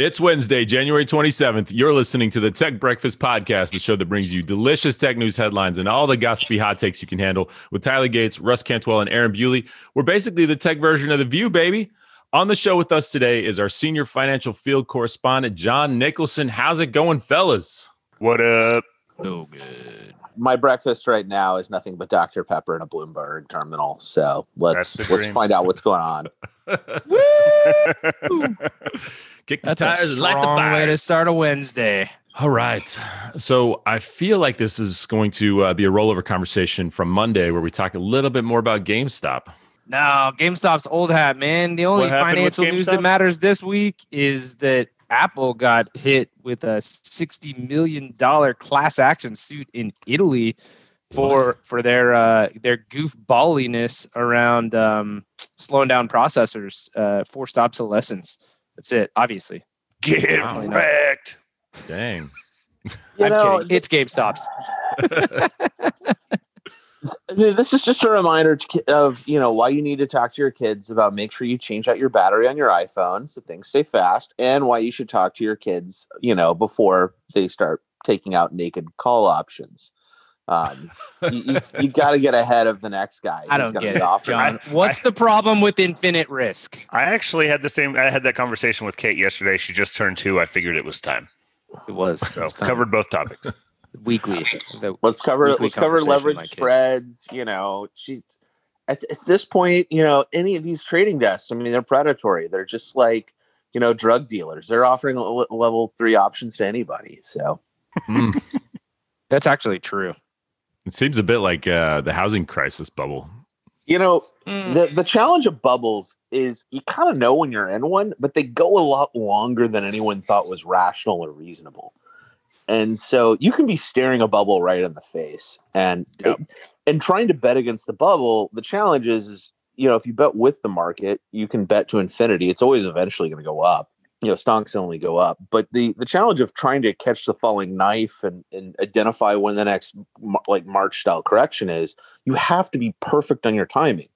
It's Wednesday, January 27th. You're listening to the Tech Breakfast Podcast, the show that brings you delicious tech news headlines and all the gossipy hot takes you can handle with Tyler Gates, Russ Cantwell, and Aaron Bewley. We're basically the tech version of The View, baby. On the show with us today is our senior financial field correspondent, John Nicholson. How's it going, fellas? What up? Oh, good. My breakfast right now is nothing but Dr. Pepper and a Bloomberg terminal. So let's let's find out what's going on. Kick the That's tires and light the strong way to start a Wednesday. All right. So I feel like this is going to uh, be a rollover conversation from Monday where we talk a little bit more about GameStop. No, GameStop's old hat, man. The only What financial news that matters this week is that Apple got hit with a sixty million dollar class action suit in Italy for for their uh, their goofballiness around um, slowing down processors, uh, forced obsolescence. That's it. Obviously, Get Wow. wrecked. Dang. You I'm know, kidding. It's GameStop's. this is just a reminder to, of you know why you need to talk to your kids about make sure you change out your battery on your iphone so things stay fast and why you should talk to your kids you know before they start taking out naked call options um, you, you, you got to get ahead of the next guy I don't get it, offering- John. What's the problem with infinite risk? I actually had the same. I had that conversation with Kate yesterday. She just turned two. I figured it was time. It was So It's time. covered both topics. weekly. The- let's cover weekly let's cover leverage my kids. spreads you know she at, at this point you know any of these trading desks i mean they're predatory they're just like you know drug dealers they're offering level three options to anybody so Hmm. That's actually true. It seems a bit like uh, the housing crisis bubble. you know Mm. the the challenge of bubbles is you kind of know when you're in one but they go a lot longer than anyone thought was rational or reasonable and so you can be staring a bubble right in the face and Yep. and trying to bet against the bubble the challenge is, is you know if you bet with the market you can bet to infinity it's always eventually going to go up you know stocks only go up but the the challenge of trying to catch the falling knife and and identify when the next like march style correction is you have to be perfect on your timing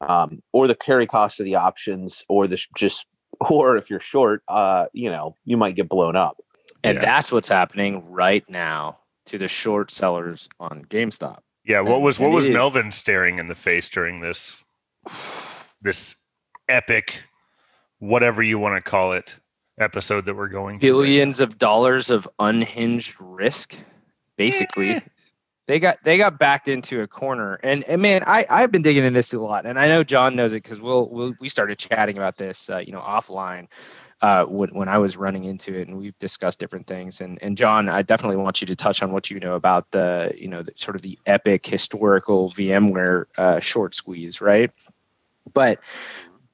um, or the carry cost of the options or the just or if you're short uh you know you might get blown up And Yeah. that's what's happening right now to the short sellers on GameStop. Yeah. What And- was what was it is. Melvin staring in the face during this this epic, whatever you want to call it, episode that we're going through Billions of dollars of unhinged risk, basically. They got they got backed into a corner, and, and man, I I've been digging in this a lot, and I know John knows it because we'll, we'll we started chatting about this, uh, you know, offline, uh, when when I was running into it, and we've discussed different things. And and John, I definitely want you to touch on what you know about the you know the, sort of the epic historical VW uh, short squeeze, right? But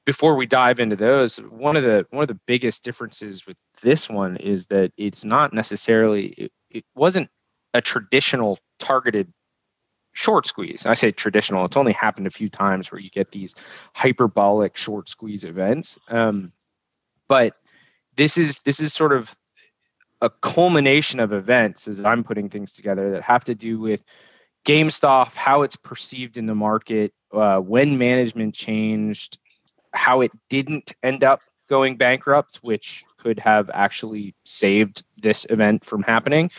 before we dive into those, one of the one of the biggest differences with this one is that it's not necessarily it, it wasn't a traditional targeted short squeeze. I say traditional; it's only happened a few times where you get these hyperbolic short squeeze events. Um, but this is this is sort of a culmination of events as I'm putting things together that have to do with GameStop, how it's perceived in the market, uh, when management changed, how it didn't end up going bankrupt, which could have actually saved this event from happening.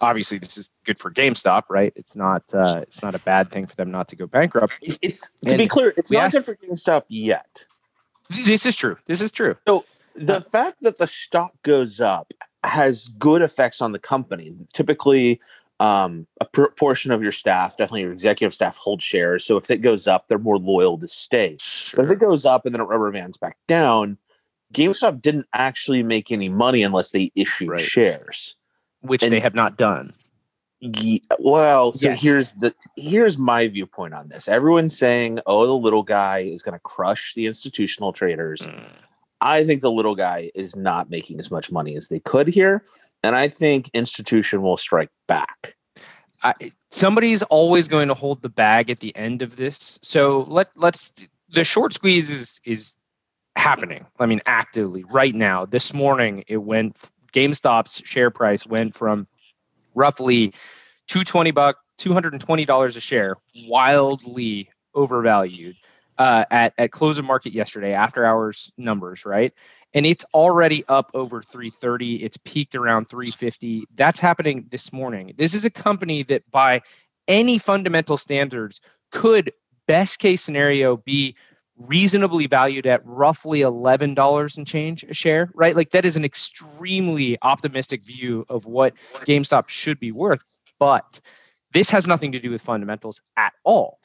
Obviously, this is good for GameStop, right? It's not uh, it's not a bad thing for them not to go bankrupt. it's to be clear it's not asked- good for GameStop yet This is true. This is true. So the fact that the stock goes up has good effects on the company. Typically, um, a portion of your staff, definitely your executive staff, hold shares. So if it goes up, they're more loyal to stay. But if it goes up and then it rubber bands back down, GameStop didn't actually make any money unless they issued Right. shares. Which and- they have not done. Ye- well, so Yes. here's the here's my viewpoint on this. Everyone's saying, "Oh, the little guy is going to crush the institutional traders." Mm. I think the little guy is not making as much money as they could here, and I think institution will strike back. I, somebody's always going to hold the bag at the end of this. So let let's the short squeeze is is happening. I mean, actively right now. This morning, it went. GameStop's share price went from roughly two twenty buck, two hundred and twenty dollars a share, wildly overvalued, uh, at at close of market yesterday, after hours numbers, right? And it's already up over 330. It's peaked around 350. That's happening this morning. This is a company that, by any fundamental standards, could best case scenario be reasonably valued at roughly $11 and change a share, right? Like that is an extremely optimistic view of what GameStop should be worth. But this has nothing to do with fundamentals at all.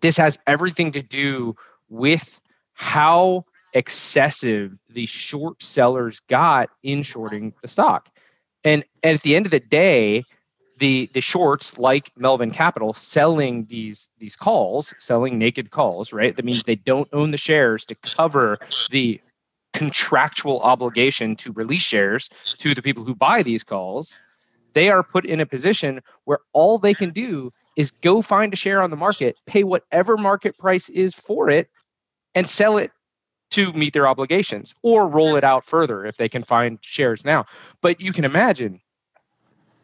This has everything to do with how excessive the short sellers got in shorting the stock. And at the end of the day, the the shorts like Melvin Capital selling these these calls, selling naked calls, right? That means they don't own the shares to cover the contractual obligation to release shares to the people who buy these calls. They are put in a position where all they can do is go find a share on the market, pay whatever market price is for it, and sell it to meet their obligations or roll it out further if they can find shares now. But you can imagine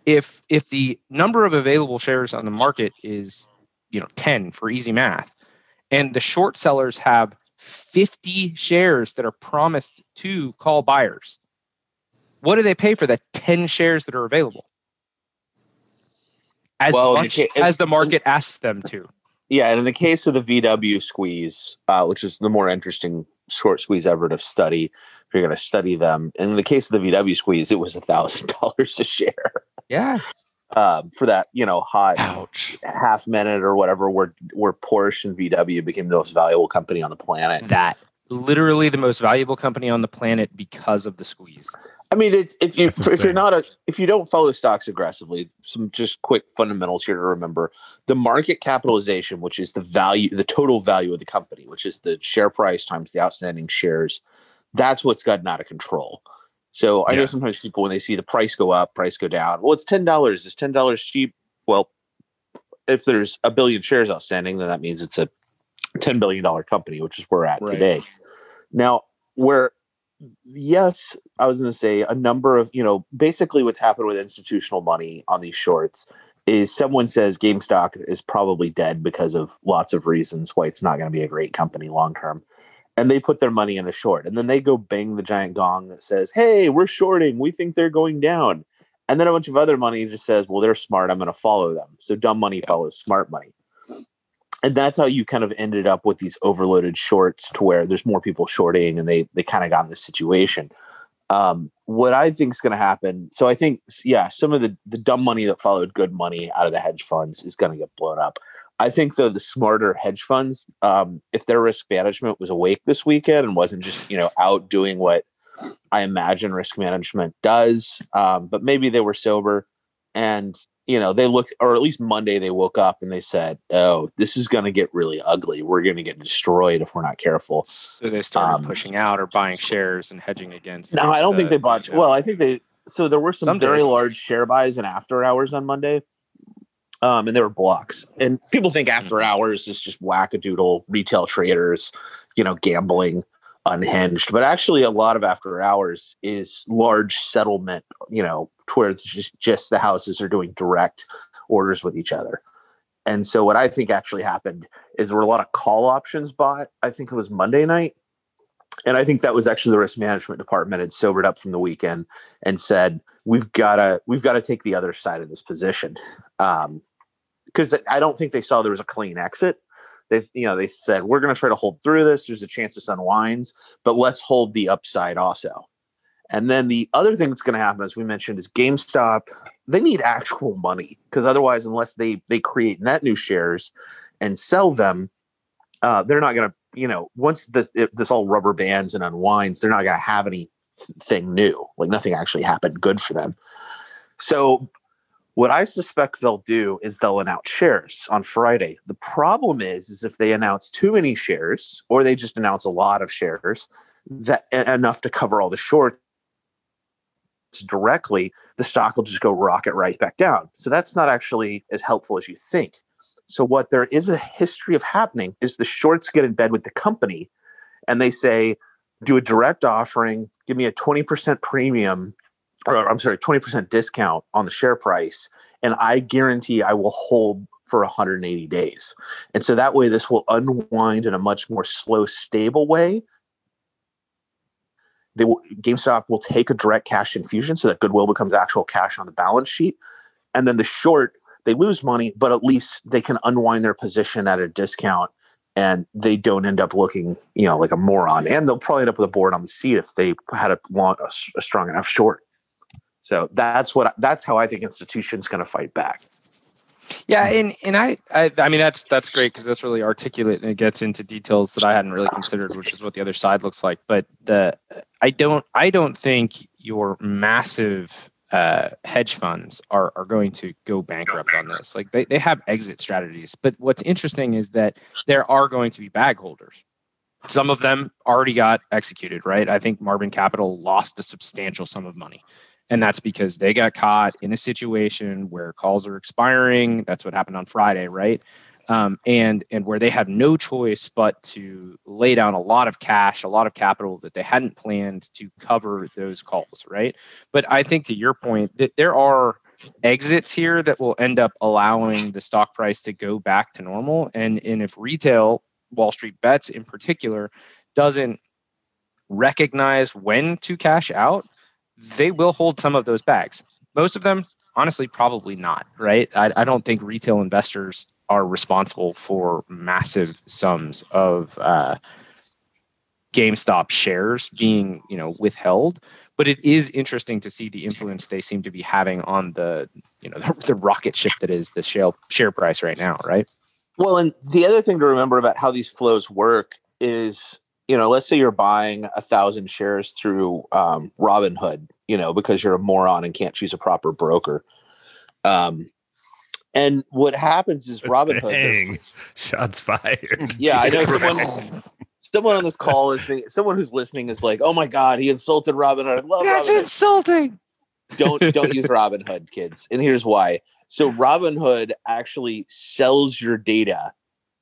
if if the number of available shares on the market is you know 10 for easy math and the short sellers have 50 shares that are promised to call buyers what do they pay for the 10 shares that are available as Well, much the ca- as the market asks them to Yeah, and in the case of the VW squeeze, uh, which is the more interesting short squeeze ever to study, if you're going to study them, in the case of the VW squeeze, it was a thousand dollars a share yeah um, for that, you know, hot Ouch. half minute or whatever, where where Porsche and VW became the most valuable company on the planet. that literally the most valuable company on the planet because of the squeeze I mean, it's if you That's if you're not a if you don't follow stocks aggressively, some just quick fundamentals here to remember: the market capitalization, which is the value, the total value of the company, which is the share price times the outstanding shares, that's what's gotten out of control. So I know sometimes people when they see the price go up, price go down. Well, it's ten dollars. Is ten dollars cheap? Well, if there's a billion shares outstanding, then that means it's a ten billion dollar company, which is where we're at Right. today. Now, where yes, I was going to say a number of, you know, basically what's happened with institutional money on these shorts is someone says GameStop is probably dead because of lots of reasons why it's not going to be a great company long term. And they put their money in a short. And then they go bang the giant gong that says, hey, we're shorting. We think they're going down. And then a bunch of other money just says, well, they're smart. I'm going to follow them. So dumb money follows smart money. And that's how you kind of ended up with these overloaded shorts to where there's more people shorting and they they kind of got in this situation. Um, what I think is going to happen, so I think, yeah, some of the the dumb money that followed good money out of the hedge funds is going to get blown up. I think though the smarter hedge funds, um, if their risk management was awake this weekend and wasn't just you know out doing what I imagine risk management does, um, but maybe they were sober and you know they looked, or at least Monday they woke up and they said, "Oh, this is going to get really ugly. We're going to get destroyed if we're not careful." so they started Um, pushing out or buying shares and hedging against No, I don't think they bought. you know, Well, I think they. So there were some, Some very large share buys and after hours on Monday, um, and there were blocks. And people think after Mhm. hours is just wackadoodle retail traders, you know, gambling unhinged. But actually, a lot of after hours is large settlement. You know, to where just just the houses are doing direct orders with each other. And so what I think actually happened is there were a lot of call options bought. I think it was Monday night. And I think that was actually the risk management department had sobered up from the weekend and said, we've gotta we've got to take the other side of this position. Um because I don't think they saw there was a clean exit. They, you know, they said we're going to try to hold through this. There's a chance this unwinds, but let's hold the upside also. And then the other thing that's going to happen, as we mentioned, is GameStop. They need actual money because otherwise, unless they they create net new shares and sell them, uh, they're not going to. You know, once the, it, this all rubber bands and unwinds, they're not going to have anything new. Like nothing actually happened good for them. So what I suspect they'll do is they'll announce shares on Friday. The problem is, is if they announce too many shares or they just announce a lot of shares that enough to cover all the shorts directly, the stock will just go rocket right back down. So that's not actually as helpful as you think. So what there is a history of happening is the shorts get in bed with the company and they say, do a direct offering, give me a 20% premium or I'm sorry, 20% discount on the share price. And I guarantee I will hold for 180 days. And so that way, this will unwind in a much more slow, stable way. They will, GameStop will take a direct cash infusion so that goodwill becomes actual cash on the balance sheet. And then the short, they lose money, but at least they can unwind their position at a discount and they don't end up looking, you know, like a moron. And they'll probably end up with a board on the seat if they had a, long, a, a strong enough short. So that's what that's how I think institutions going to fight back. Yeah, and and I I, I mean that's that's great because that's really articulate and it gets into details that I hadn't really considered, which is what the other side looks like. But the I don't I don't think your massive uh, hedge funds are are going to go bankrupt on this. Like they, they have exit strategies. But what's interesting is that there are going to be bag holders. Some of them already got executed, right? I think Melvin Capital lost a substantial sum of money. And that's because they got caught in a situation where calls are expiring. That's what happened on Friday, right? Um, and and where they have no choice but to lay down a lot of cash, a lot of capital that they hadn't planned to cover those calls, right? But I think to your point that there are exits here that will end up allowing the stock price to go back to normal. And and if retail, Wall Street bets in particular, doesn't recognize when to cash out, they will hold some of those bags. Most of them, honestly, probably not, right? I, I don't think retail investors are responsible for massive sums of uh, GameStop shares being, you know, withheld. But it is interesting to see the influence they seem to be having on the, you know, the, the rocket ship that is the share share price right now, right? Well, and the other thing to remember about how these flows work is you know, let's say you're buying a thousand shares through um, Robinhood, you know, because you're a moron and can't choose a proper broker. Um, and what happens is Robinhood. Dang. Shots fired. Yeah, I know someone. someone on this call is thinking, someone who's listening is like, "Oh my god, he insulted Robinhood." I love That's Robinhood. insulting. Don't don't use Robinhood, kids. And here's why. So Robinhood actually sells your data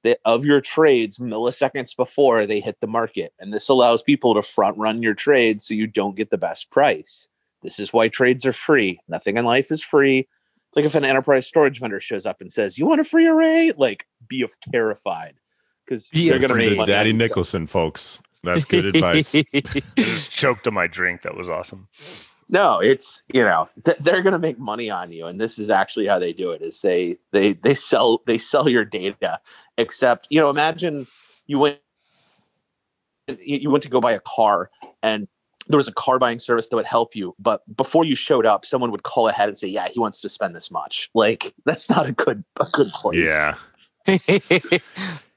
that of your trades milliseconds before they hit the market. And this allows people to front run your trade so you don't get the best price. This is why trades are free. Nothing in life is free. Like if an enterprise storage vendor shows up and says, "You want a free array?" Like be terrified because Be they're going to Listen to Daddy on you. Nicholson, folks. That's good advice. I just choked on my drink. That was awesome. No, it's you know th- they're going to make money on you, and this is actually how they do it: is they they they sell they sell your data. Except you know, imagine you went you went to go buy a car, and there was a car buying service that would help you, but before you showed up, someone would call ahead and say, "Yeah, he wants to spend this much." Like that's not a good a good place. yeah.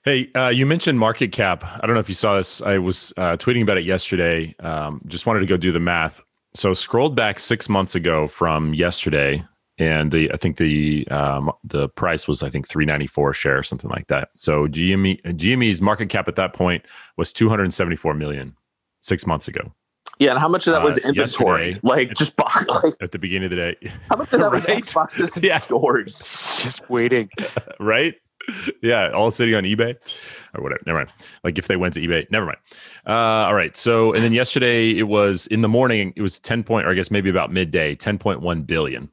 Hey, uh, you mentioned market cap. I don't know if you saw this. I was uh, tweeting about it yesterday. Um, just wanted to go do the math. So scrolled back six months ago from yesterday, and the I think the um, the price was I think three ninety four share or something like that. So GME GME's market cap at that point was two hundred seventy four million six months ago yeah. And how much of that was Uh, inventory? Like just box, like at the beginning of the day, how much of that was Right? Xboxes and Yeah. stores? Just waiting. right? Yeah, all sitting on eBay or whatever. Never mind. Like if they went to eBay, never mind. Uh, all right. So, and then yesterday it was in the morning, it was 10 point, or I guess maybe about midday, 10.1 billion.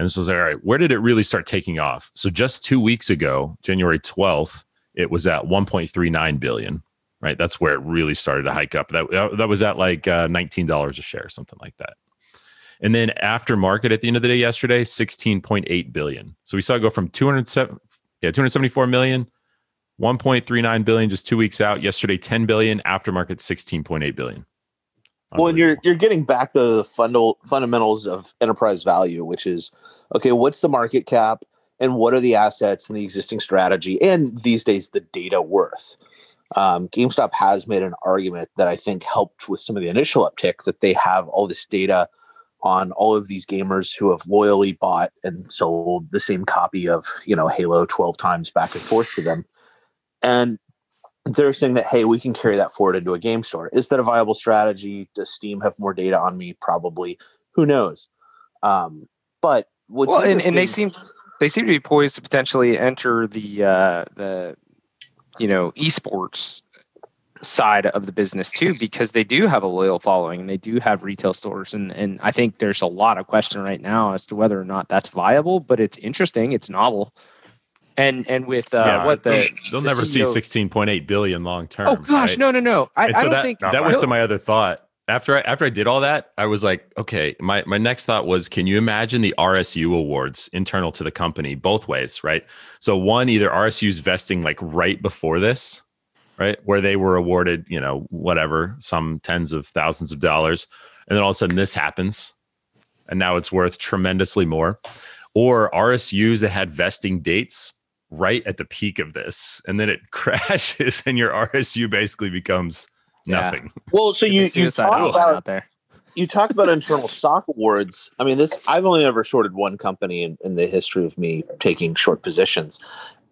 And this was like, all right, where did it really start taking off? So just two weeks ago, January 12th, it was at 1.39 billion, right? That's where it really started to hike up. That, that was at like uh, $19 a share, something like that. And then after market at the end of the day yesterday, 16.8 billion. So we saw it go from 207, yeah, 274 million, 1.39 billion just two weeks out. Yesterday, 10 billion. Aftermarket, 16.8 billion. Well, and you're you're getting back the fundal, fundamentals of enterprise value, which is okay. What's the market cap, and what are the assets and the existing strategy, and these days the data worth. Um, GameStop has made an argument that I think helped with some of the initial uptick that they have all this data on all of these gamers who have loyally bought and sold the same copy of you know Halo 12 times back and forth to them, and they're saying that hey we can carry that forward into a game store. Is that a viable strategy? Does steam have more data on me? Probably. Who knows? Um but what's well, and, and they seem they seem to be poised to potentially enter the uh, the you know esports side of the business too because they do have a loyal following and they do have retail stores and and I think there's a lot of question right now as to whether or not that's viable but it's interesting it's novel and and with uh, what the they'll the never see 16.8 billion long term. oh gosh, right? no, no, no. I, And I so don't that, think that mine. went to my other thought. After I after I did all that, I was like, okay, my my next thought was, can you imagine the RSU awards internal to the company both ways, right? So one, either RSU's vesting like right before this, right, where they were awarded, you know, whatever, some tens of thousands of dollars, and then all of a sudden this happens, and now it's worth tremendously more, or RSUs that had vesting dates right at the peak of this, and then it crashes, and your RSU basically becomes Yeah. nothing. Well, so you you suicide talk about out there. you talk about internal stock awards. I mean, this I've only ever shorted one company in, in the history of me taking short positions,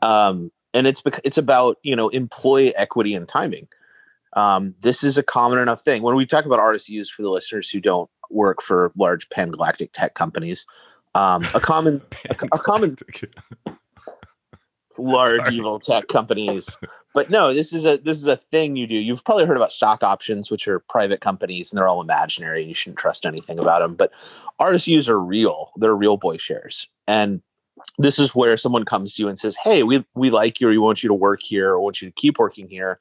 um, and it's bec- it's about you know employee equity and timing. Um, this is a common enough thing when we talk about RSUs for the listeners who don't work for large pan galactic tech companies. Um, a common a common large Sorry. evil tech companies. But no, this is a this is a thing you do. You've probably heard about stock options, which are private companies, and they're all imaginary. You shouldn't trust anything about them. But RSUs are real. They're real boy shares, and this is where someone comes to you and says, "Hey, we we like you. or We want you to work here. Or want you to keep working here.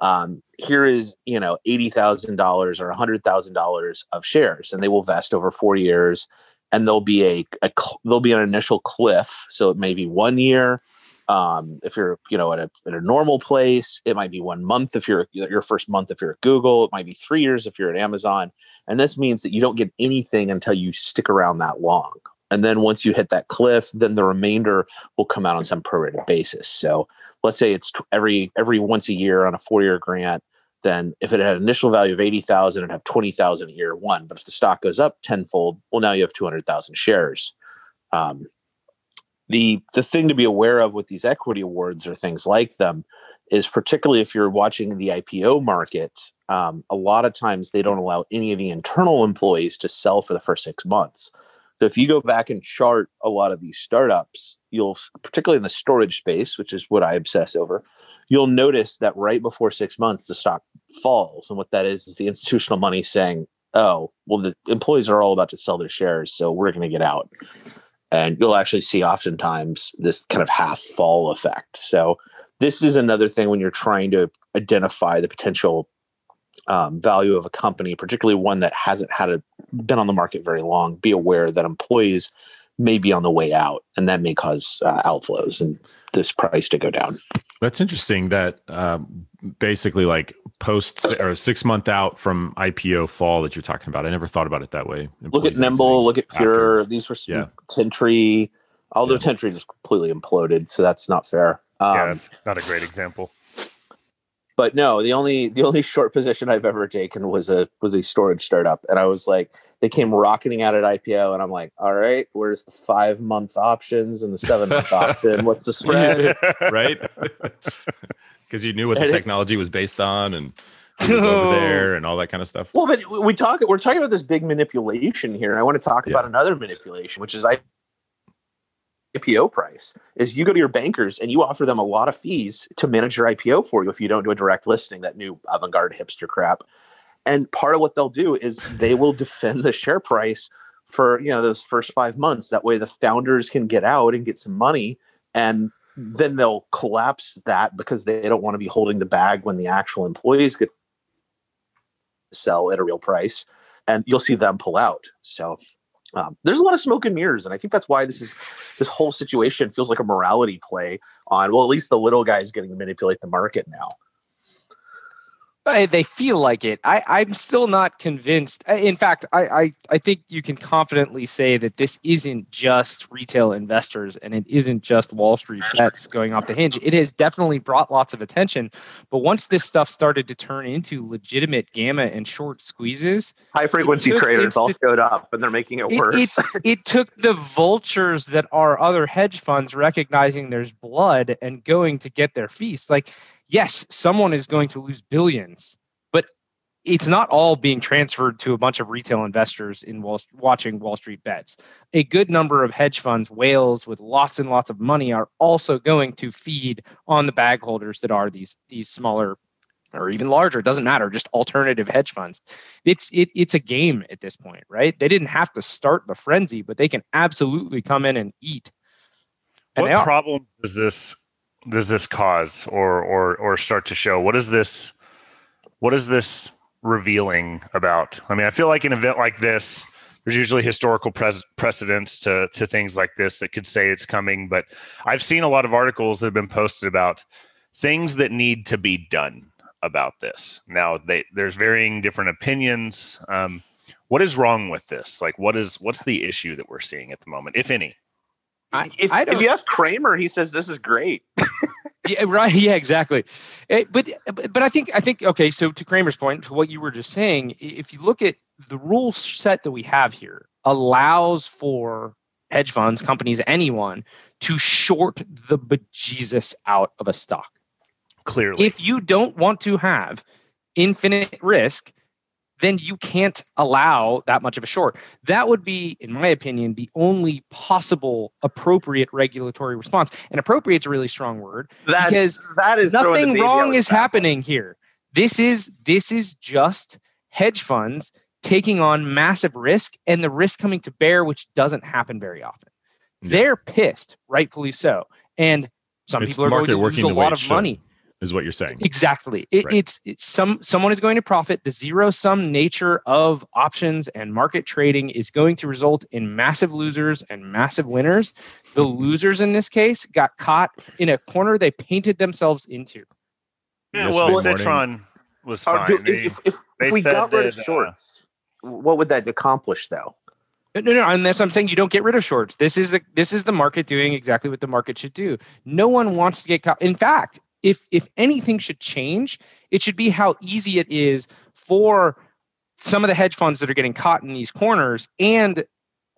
Um, here is you know eighty thousand dollars or hundred thousand dollars of shares, and they will vest over four years." And there'll be a, a there'll be an initial cliff, so it may be one year, um, if you're you know at a, at a normal place it might be one month if you're your first month if you're at google it might be three years if you're at amazon and this means that you don't get anything until you stick around that long and then once you hit that cliff then the remainder will come out on some prorated basis so let's say it's every every once a year on a four year grant then if it had an initial value of 80,000 it'd have 20,000 at year one but if the stock goes up tenfold well now you have 200,000 shares. Um, the the thing to be aware of with these equity awards or things like them is particularly if you're watching the IPO market, um, a lot of times they don't allow any of the internal employees to sell for the first six months. So if you go back and chart a lot of these startups, you'll particularly in the storage space, which is what I obsess over, you'll notice that right before six months the stock falls, and what that is is the institutional money saying, "Oh, well, the employees are all about to sell their shares, so we're going to get out." And you'll actually see oftentimes this kind of half fall effect. So this is another thing when you're trying to identify the potential um, value of a company, particularly one that hasn't had a been on the market very long. Be aware that employees may be on the way out, and that may cause uh, outflows and this price to go down. That's interesting that um, basically like post or six month out from IPO fall that you're talking about. I never thought about it that way. Look at Nimble, look at Pure. after. These were some Yeah. Tintri, although Yeah. Tintri just completely imploded, so that's not fair. Um, yeah, that's not a great example. but no the only the only short position i've ever taken was a was a storage startup and i was like they came rocketing out at ipo and i'm like all right where's the five month options and the seven month option what's the spread right? Because you knew what the And technology was based on and who was over there and all that kind of stuff. well but we talk we're talking about this big manipulation here and i want to talk Yeah. about another manipulation which is IPO price is you go to your bankers and you offer them a lot of fees to manage your IPO for you if you don't do a direct listing, that new avant-garde hipster crap. And part of what they'll do is they will defend the share price for you know those first five months. That way the founders can get out and get some money and then they'll collapse that because they don't want to be holding the bag when the actual employees get sell at a real price and you'll see them pull out. So um, there's a lot of smoke and mirrors, and I think that's why this is this whole situation feels like a morality play on well, at least the little guys getting to manipulate the market now. They feel like it. I, I'm still not convinced. In fact, I, I, I think you can confidently say that this isn't just retail investors and it isn't just Wall Street bets going off the hinge. It has definitely brought lots of attention. But once this stuff started to turn into legitimate gamma and short squeezes, High frequency traders all showed up, and they're making it It- worse. it took the vultures that are other hedge funds recognizing there's blood and going to get their feast. Like, yes, someone is going to lose billions, but it's not all being transferred to a bunch of retail investors in Wall, watching Wall Street bets. A good number of hedge funds, whales with lots and lots of money, are also going to feed on the bag holders that are these these smaller or even larger doesn't matter just alternative hedge funds. It's it, it's a game at this point right? They didn't have to start the frenzy but they can absolutely come in and eat. And what problem does this does this cause or or or start to show? What is this? What is this revealing about? I mean, I feel like an event like this, there's usually historical pres- precedents to to things like this that could say it's coming. But I've seen a lot of articles that have been posted about things that need to be done about this. Now, they, there's varying different opinions. Um, what is wrong with this? Like, what is what's the issue that we're seeing at the moment, if any? I, If, I if don't. you ask Cramer, he says this is great. Yeah, right. Yeah, exactly. But but but I think I think okay. So to Cramer's point, to what you were just saying, if you look at the rule set that we have here, allows for hedge funds, companies, anyone to short the bejesus out of a stock. Clearly, If you don't want to have infinite risk, then you can't allow that much of a short. That would be, in my opinion, the only possible appropriate regulatory response. And appropriate is a really strong word That's Because that is nothing wrong is the happening here this is this is just hedge funds taking on massive risk and the risk coming to bear which doesn't happen very often Yeah. they're pissed rightfully so and some It's people are going to lose a lot it of should. money Is what you're saying? exactly it, Right. it's it's some someone is going to profit the zero sum nature of options and market trading is going to result in massive losers and massive winners the losers in this case got caught in a corner they painted themselves into yeah, Yesterday well, morning- Citron was Oh, fine. do- They- if, if, they if we said got rid of that, uh, shorts, what would that accomplish though? No, no, and that's what I'm saying. You don't get rid of shorts. This is the this is the market doing exactly what the market should do. No one wants to get caught. In fact, if if anything should change, it should be how easy it is for some of the hedge funds that are getting caught in these corners and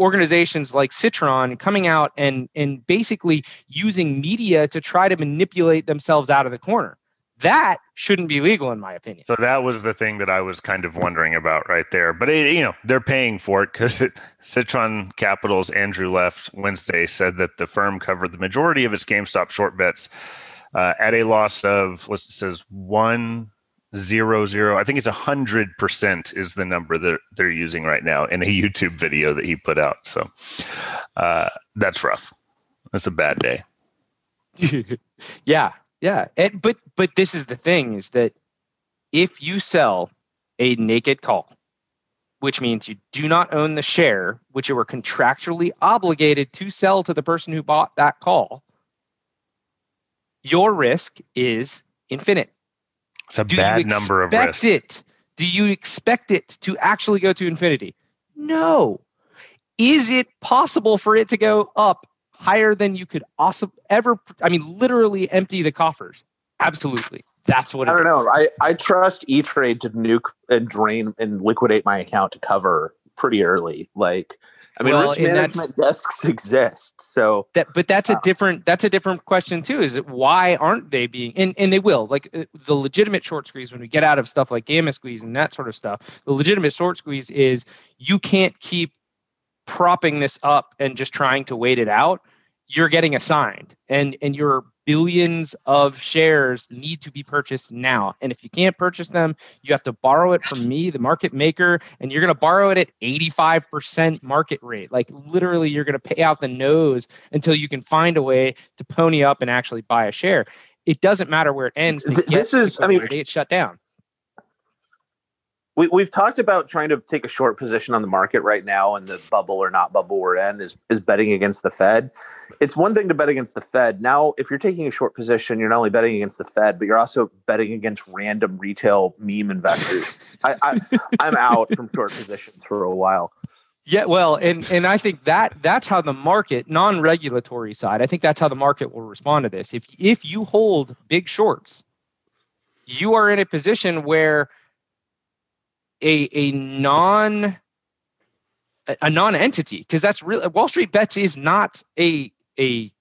organizations like Citron coming out and and basically using media to try to manipulate themselves out of the corner. That shouldn't be legal, in my opinion. So that was the thing that I was kind of wondering about right there. But it, you know, they're paying for it because Citron Capital's Andrew Left Wednesday said that the firm covered the majority of its GameStop short bets uh, at a loss of what it says one zero zero. I think it's a hundred percent is the number that they're using right now in a YouTube video that he put out. So uh, that's rough. That's a bad day. yeah, yeah. And but but this is the thing is that if you sell a naked call, which means you do not own the share, which you were contractually obligated to sell to the person who bought that call, your risk is infinite. It's a Do bad you number of expect it? Do you expect it to actually go to infinity? No. Is it possible for it to go up higher than you could also ever? I mean, literally empty the coffers. Absolutely. That's what I it don't know. I, I trust E Trade to nuke and drain and liquidate my account to cover pretty early. Like, I mean, Well, risk management desks exist. So That, but that's a different. That's a different question too. Is it why aren't they being? And and they will. Like uh, the legitimate short squeeze when we get out of stuff like gamma squeeze and that sort of stuff. The legitimate short squeeze is you can't keep propping this up and just trying to wait it out. You're getting assigned, and and your billions of shares need to be purchased now. And if you can't purchase them, you have to borrow it from me, the market maker, and you're going to borrow it at 85% market rate. Like literally, you're going to pay out the nose until you can find a way to pony up and actually buy a share. It doesn't matter where it ends. to Th- get this is- I mean- it's shut down. We, we've talked about trying to take a short position on the market right now and the bubble or not bubble we're in is, is betting against the Fed. It's one thing to bet against the Fed. Now, if you're taking a short position, you're not only betting against the Fed, but you're also betting against random retail meme investors. I, I, I'm out from short positions for a while. Yeah, well, and and I think that that's how the market, non-regulatory side, I think that's how the market will respond to this. If if you hold big shorts, you are in a position where a a non a, non-entity, because that's really Wall Street Bets is not a a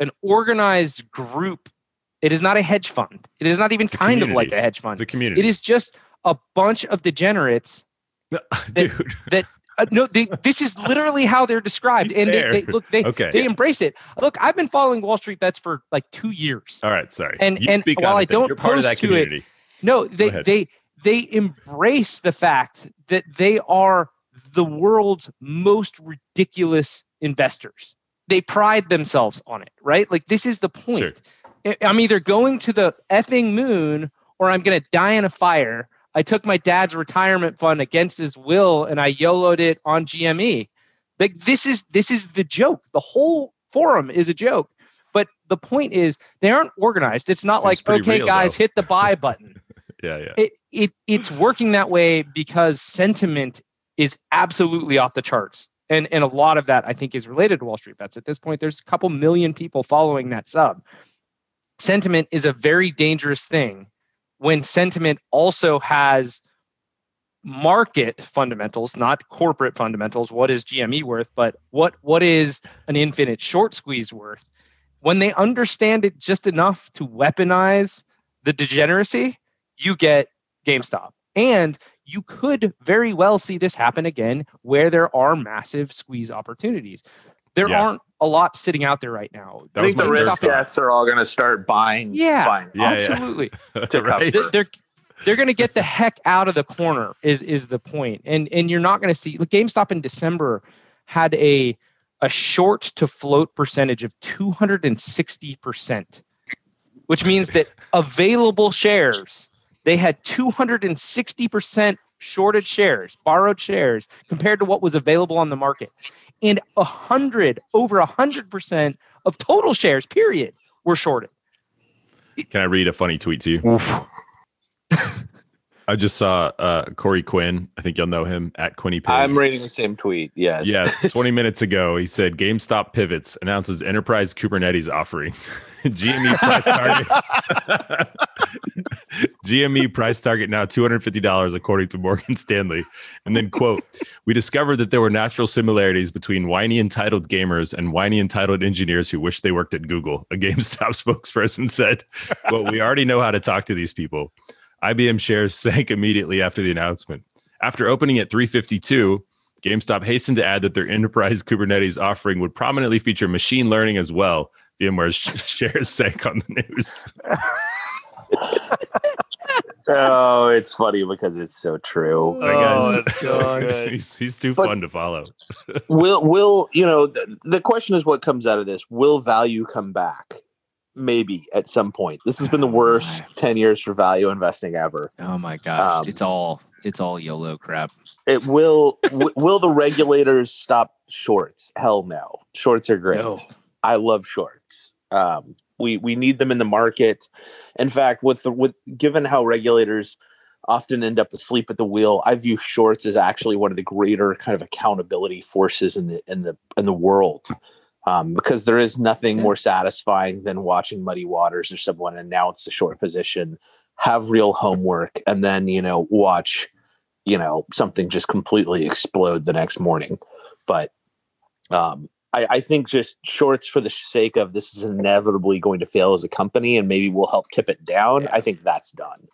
an organized group. It is not a hedge fund. It is not even kind of like a hedge fund. It's a community. It is just a bunch of degenerates dude. uh, no, they, this is literally how they're described, and they, they look they Okay. they embrace it. Look, I've been following Wall Street Bets for like two years. All right, sorry. And- You and speak while I don't you're part of that post to it- No, they they they embrace the fact that they are the world's most ridiculous investors. they pride themselves on it, right? Like this is the point. Sure. I'm either going to the effing moon or I'm going to die in a fire. I took my dad's retirement fund against his will and I YOLO'd it on GME. Like this is this is the joke. The whole forum is a joke. But the point is they aren't organized. It's not Seems like okay real, guys though. hit the buy button. Yeah, yeah. it, it it's working that way because sentiment is absolutely off the charts. And and a lot of that I think is related to Wall Street bets. At this point, there's a couple million people following that sub. Sentiment is a very dangerous thing when sentiment also has market fundamentals, not corporate fundamentals. What is GME worth, but what what is an infinite short squeeze worth? When they understand it just enough to weaponize the degeneracy, you get GameStop. And you could very well see this happen again where there are massive squeeze opportunities. There Yeah. aren't a lot sitting out there right now. That I think the third risk thought. guests are all going to start buying. Yeah, buying. Yeah, yeah. Absolutely. To right? Th- they're they're going to get the heck out of the corner is is the point? point and and you're not going to see like gamestop in december had a a short to float percentage of 260% which means that available shares they had 260% shorted shares borrowed shares compared to what was available on the market. And 100 over 100% of total shares period were shorted. Can I read a funny tweet to you? I just saw uh, Corey Quinn. I think you'll know him at QuinnyPig. I'm reading the same tweet. Yes. Yeah, 20 minutes ago, he said GameStop pivots, announces enterprise Kubernetes offering. GME price target. GME price target now $250 according to Morgan Stanley. And then quote, we discovered that there were natural similarities between whiny entitled gamers and whiny entitled engineers who wish they worked at Google. A GameStop spokesperson said, but we already know how to talk to these people. IBM shares sank immediately after the announcement. After opening at 352, GameStop hastened to add that their enterprise Kubernetes offering would prominently feature machine learning as well. VMware's shares sank on the news. Oh, it's funny because it's so true. Oh, that guy's- Oh, that's so good. he's, he's too But- fun to follow. will will you know the, the question is what comes out of this will value come back maybe at some point. This has been the worst 10 years for value investing ever. Oh my gosh, Um, it's all it's all YOLO crap. it will w- will the regulators stop shorts? Hell no. Shorts are great. No. i love shorts. Um we we need them in the market. In fact with the with given how regulators often end up asleep at the wheel i view shorts as actually one of the greater kind of accountability forces in the in the in the world um, because there is nothing more satisfying than watching muddy waters or someone announce a short position have real homework and then you know watch you know something just completely explode the next morning but um I, I think just shorts for the sake of this is inevitably going to fail as a company and maybe we'll help tip it down. Yeah. I think that's done.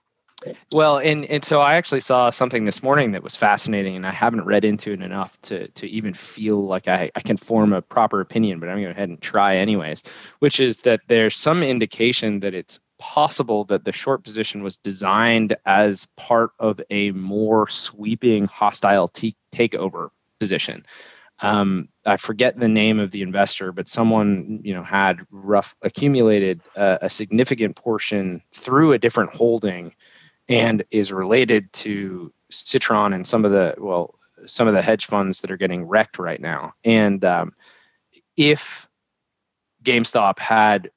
Well, and and so I actually saw something this morning that was fascinating, and I haven't read into it enough to to even feel like I, I can form a proper opinion, but I'm going to go ahead and try anyways. Which is that there's some indication that it's possible that the short position was designed as part of a more sweeping hostile t- takeover position. Um, I forget the name of the investor, but someone you know had rough accumulated uh, a significant portion through a different holding and is related to Citron and some of the well, some of the hedge funds that are getting wrecked right now. And um, if GameStop had,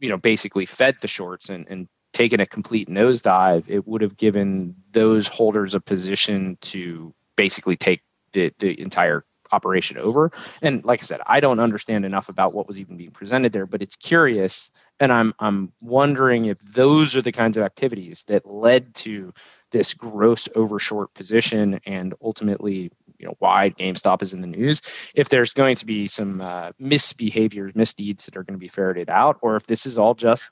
you know, basically fed the shorts and, and taken a complete nosedive, it would have given those holders a position to basically take the, the entire operation over. And like I said, I don't understand enough about what was even being presented there, but it's curious. And I'm I'm wondering if those are the kinds of activities that led to this gross overshort position and ultimately, you know, why GameStop is in the news. If there's going to be some uh, misbehaviors, misdeeds that are going to be ferreted out, or if this is all just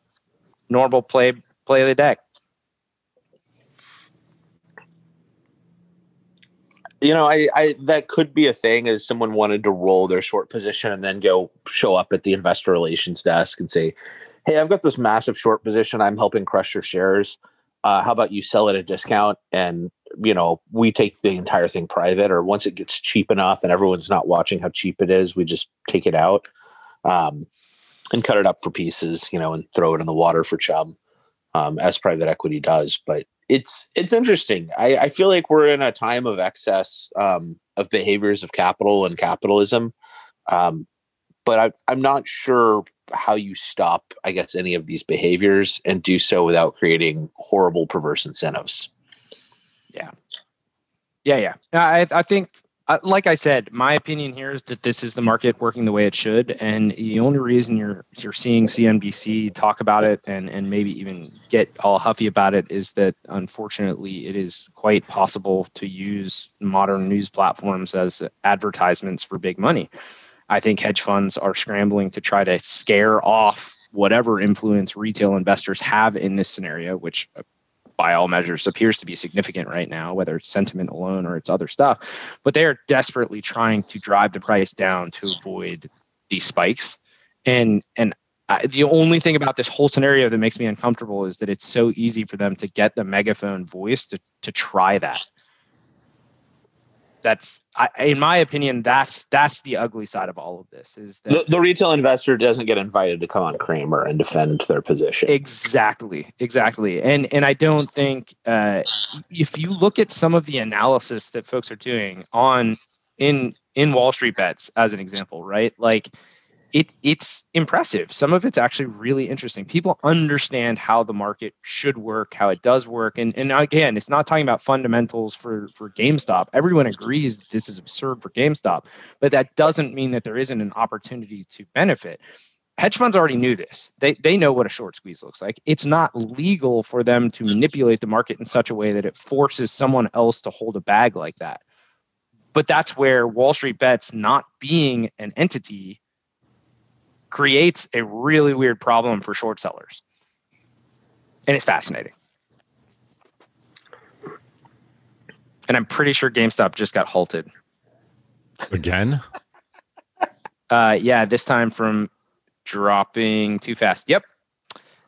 normal play play of the deck. You know, I, I that could be a thing as someone wanted to roll their short position and then go show up at the investor relations desk and say, Hey, I've got this massive short position. I'm helping crush your shares. Uh, how about you sell at a discount and you know we take the entire thing private or once it gets cheap enough and everyone's not watching how cheap it is we just take it out um, and cut it up for pieces, you know, and throw it in the water for chum, um, as private equity does. But it's it's interesting. I, I feel like we're in a time of excess um, of behaviors of capital and capitalism, um, but I, I'm not sure how you stop, I guess, any of these behaviors and do so without creating horrible, perverse incentives. Yeah, yeah. Yeah. I I think uh, like I said, my opinion here is that this is the market working the way it should, and the only reason you're you're seeing CNBC talk about it and and maybe even get all huffy about it is that unfortunately it is quite possible to use modern news platforms as advertisements for big money. I think hedge funds are scrambling to try to scare off whatever influence retail investors have in this scenario, which uh, by all measures appears to be significant right now, whether it's sentiment alone or it's other stuff. But they are desperately trying to drive the price down to avoid these spikes. And and I, the only thing about this whole scenario that makes me uncomfortable is that it's so easy for them to get the megaphone voice to to try that that's I, in my opinion that's that's the ugly side of all of this is that the, the, retail investor doesn't get invited to come on Cramer and defend their position. Exactly exactly. And and i don't think uh, if you look at some of the analysis that folks are doing on in in wall street bets as an example right? Like it it's impressive. Some of it's actually really interesting. People understand how the market should work, how it does work, and and again, it's not talking about fundamentals for for GameStop. Everyone agrees this is absurd for GameStop, but that doesn't mean that there isn't an opportunity to benefit. Hedge funds already knew this. They they know what a short squeeze looks like. It's not legal for them to manipulate the market in such a way that it forces someone else to hold a bag like that. But that's where Wall Street bets not being an entity creates a really weird problem for short sellers. And it's fascinating. And I'm pretty sure GameStop just got halted. Again? Uh, yeah, this time from dropping too fast. Yep.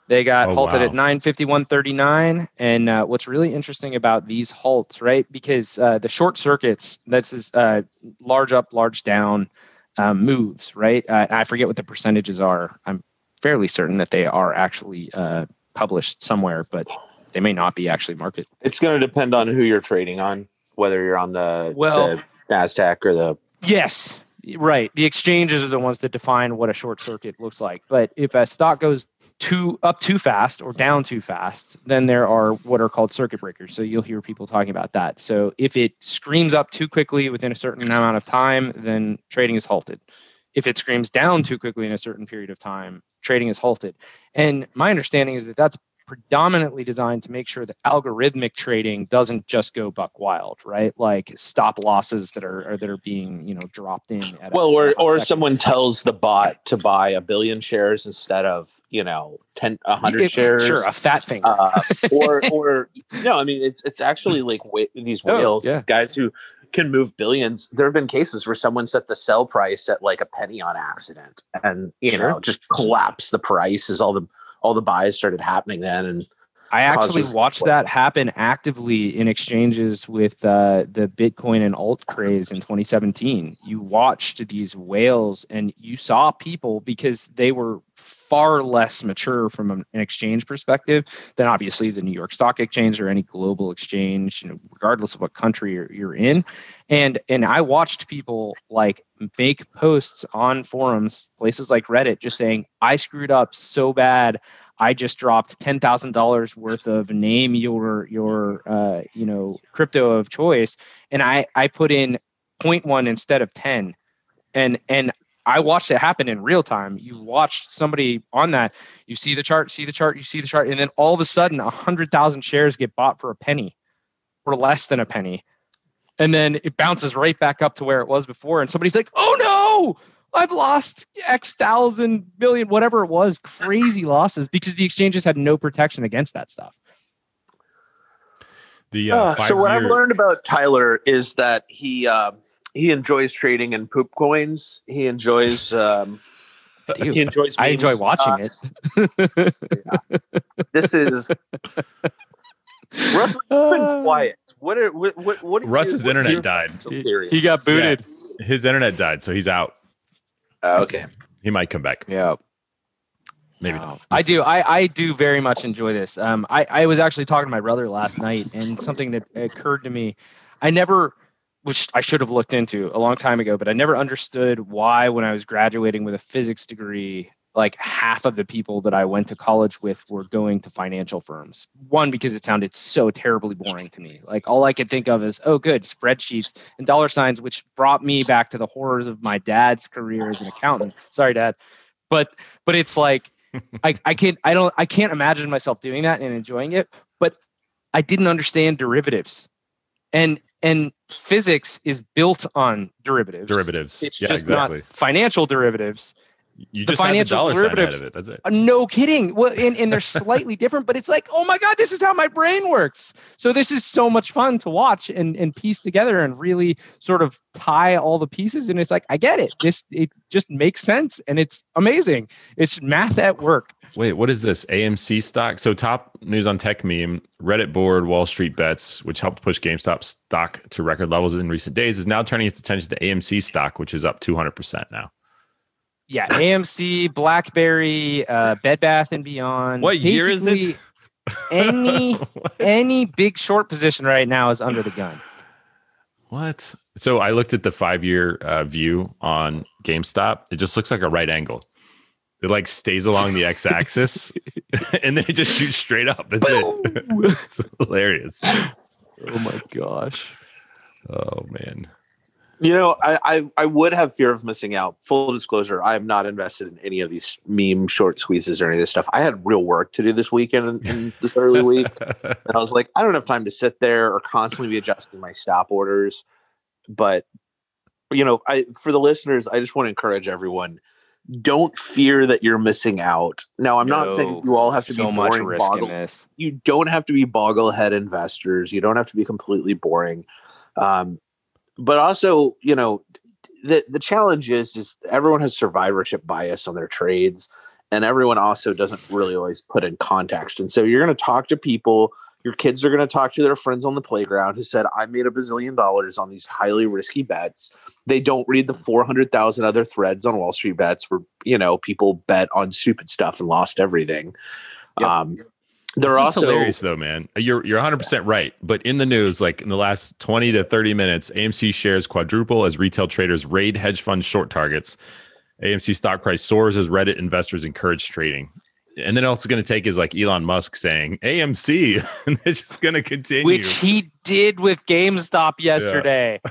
They got oh, halted wow. at 951.39. And uh, what's really interesting about these halts, right? Because uh, the short circuits, that's this uh, large up, large down um, moves, right? Uh, I forget what the percentages are. I'm fairly certain that they are actually uh, published somewhere, but they may not be actually market. It's going to depend on who you're trading on, whether you're on the, well, the NASDAQ or the. Yes, right. The exchanges are the ones that define what a short circuit looks like. But if a stock goes too up too fast or down too fast, then there are what are called circuit breakers. So you'll hear people talking about that. So if it screams up too quickly within a certain amount of time, then trading is halted. If it screams down too quickly in a certain period of time, trading is halted. And my understanding is that that's predominantly designed to make sure that algorithmic trading doesn't just go buck wild, right? Like stop losses that are, that are being you know dropped in. well, or or someone tells the bot to buy a billion shares instead of you know ten a hundred shares. Sure, a fat thing. Uh, or or no, I mean it's it's actually like these oh, whales, oh, yeah. these guys who can move billions. There have been cases where someone set the sell price at like a penny on accident, and you sure. know just collapse the price as all the all the buys started happening then and I actually watched that happen actively in exchanges with uh, the Bitcoin and alt craze in 2017. You watched these whales and you saw people because they were far less mature from an exchange perspective than obviously the New York Stock Exchange or any global exchange, you know, regardless of what country you're, you're in. And and I watched people like make posts on forums, places like Reddit, just saying, "I screwed up so bad. I just dropped ten thousand dollars worth of name your your uh, you know crypto of choice, and I I put in 0.1 instead of ten." And and I watched it happen in real time. You watched somebody on that. You see the chart, see the chart, you see the chart, and then all of a sudden, a hundred thousand shares get bought for a penny, or less than a penny, and then it bounces right back up to where it was before. And somebody's like, "Oh no, I've lost X thousand million, whatever it was, crazy losses because the exchanges had no protection against that stuff." The uh, uh, so what I've learned about Tyler is that he. Uh, he enjoys trading in poop coins. He enjoys um, he enjoys. I enjoy watching it. yeah. This is Russ. Been quiet. What are what what, what Russ's internet died. He, he, got booted. Yeah, his internet died, so he's out. Uh, okay. He might come back. Yeah. Maybe No. not. I do. I, I do very much enjoy this. Um, I, I was actually talking to my brother last night, and something that occurred to me, I never, which I should have looked into a long time ago, but I never understood why, when I was graduating with a physics degree, like half of the people that I went to college with were going to financial firms. One, because it sounded so terribly boring to me. Like all I could think of is, oh, good, spreadsheets and dollar signs, which brought me back to the horrors of my dad's career as an accountant. Sorry, dad. But but it's like I, I can't I don't I can't imagine myself doing that and enjoying it. But I didn't understand derivatives. And and physics is built on derivatives. derivatives. It's yeah, just exactly. not financial derivatives. You the just the financial dollar sign out derivatives- of it. That's it. Uh, No kidding. Well, and, and they're slightly different, but it's like, oh my God, this is how my brain works. So this is so much fun to watch and, and piece together and really sort of tie all the pieces. And it's like, I get it. This it just makes sense and it's amazing. It's math at work. Wait, what is this? AMC stock? So top news on Techmeme, Reddit board, Wall Street bets, which helped push GameStop stock to record levels in recent days, is now turning its attention to AMC stock, which is up 200% now. Yeah, AMC, BlackBerry, uh, Bed Bath and Beyond. What year is it? Any any big short position right now is under the gun. What? So I looked at the five year uh, view on GameStop. It just looks like a right angle. It like stays along the x axis and then it just shoots straight up. That's it. it's hilarious. Oh my gosh. Oh, man. You know, I, I I would have fear of missing out. Full disclosure, I am not invested in any of these meme short squeezes or any of this stuff. I had real work to do this weekend in, in this early week, and I was like, I don't have time to sit there or constantly be adjusting my stop orders. But you know, I for the listeners, I just want to encourage everyone: don't fear that you're missing out. Now, I'm not saying you all have to so be much boring, risk boggle, you don't have to be Boglehead investors. You don't have to be completely boring. Um, but also, you know, the the challenge is is everyone has survivorship bias on their trades, and everyone also doesn't really always put in context. And so you're going to talk to people. Your kids are going to talk to their friends on the playground who said, "I made a bazillion dollars on these highly risky bets." They don't read the four hundred thousand other threads on Wall Street bets where you know people bet on stupid stuff and lost everything. Yep. Um, they're This is also hilarious though, man. You're you're 100 percent right. But in the news, like in the last 20 to 30 minutes, AMC shares quadruple as retail traders raid hedge fund short targets. AMC stock price soars as Reddit investors encourage trading. And then also going to take is like Elon Musk saying AMC, and it's just going to continue. Which he did with GameStop yesterday.